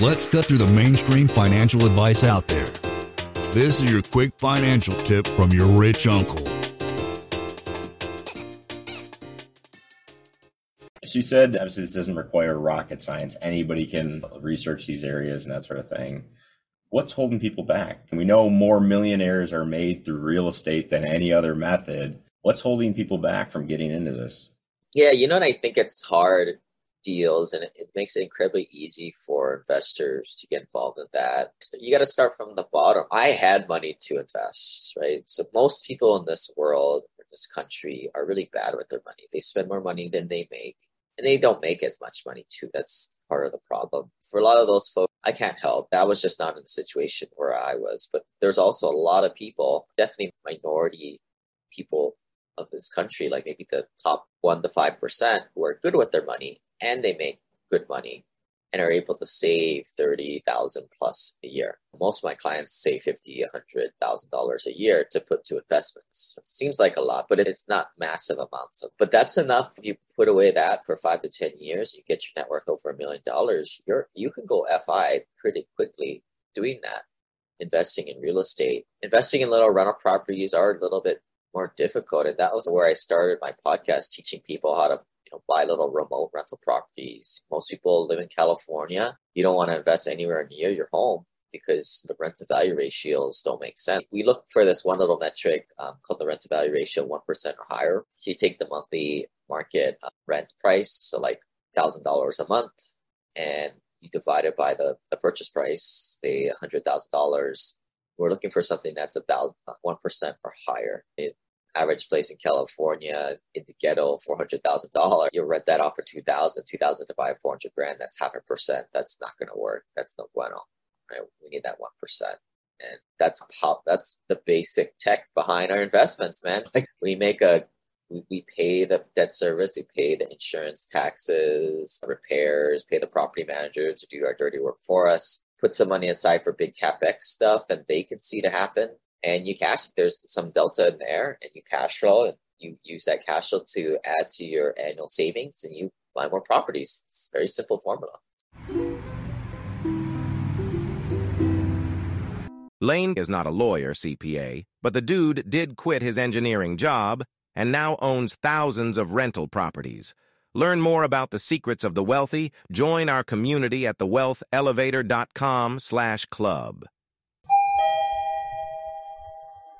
Let's cut through the mainstream financial advice out there. This is your quick financial tip from your rich uncle. As you said, obviously, this doesn't require rocket science. Anybody can research these areas and that sort of thing. What's holding people back? And we know more millionaires are made through real estate than any other method. What's holding people back from getting into this? Yeah, you know, and I think it's hard deals and it, it makes it incredibly easy for investors to get involved in that. You got to start from the bottom. I had money to invest, right? So most people in this world, in this country, are really bad with their money. They spend more money than they make and they don't make as much money too. That's part of the problem. For a lot of those folks, I can't help. That was just not in the situation where I was. But there's also a lot of people, definitely minority people of this country, like maybe the top one to five percent, who are good with their money and they make good money and are able to save 30,000 plus a year. Most of my clients save 50, $100,000 a year to put to investments. It seems like a lot, but it's not massive amounts of, but that's enough. If you put away that for five to 10 years, you get your net worth over a million dollars, you're, you can go FI pretty quickly doing that. Investing in real estate, investing in little rental properties are a little bit more difficult. And that was where I started my podcast teaching people how to know, buy little remote rental properties. Most people live in California. You don't want to invest anywhere near your home because the rent to value ratios don't make sense. We look for this one little metric um, called the rent to value ratio, 1% or higher. So you take the monthly market uh, rent price, so like $1,000 a month, and you divide it by the, the purchase price, say $100,000. We're looking for something that's about 1% or higher. It average place in California in the ghetto, four hundred thousand dollars. You rent that off for two thousand, two thousand to buy four hundred grand. That's half a percent. That's not going to work. That's no bueno. Right? We need that one percent, and that's pop. That's the basic tech behind our investments, man. Like we make a. We, we pay the debt service, we pay the insurance, taxes, repairs, pay the property manager to do our dirty work for us, put some money aside for big capex stuff and vacancy to happen and you cash there's some delta in there and you cash flow and you use that cash flow to add to your annual savings and you buy more properties. It's very simple formula. Lane is not a lawyer cpa but the dude did quit his engineering job and now owns thousands of rental properties. Learn more about the secrets of the wealthy. Join our community at thewealthelevator.com slash club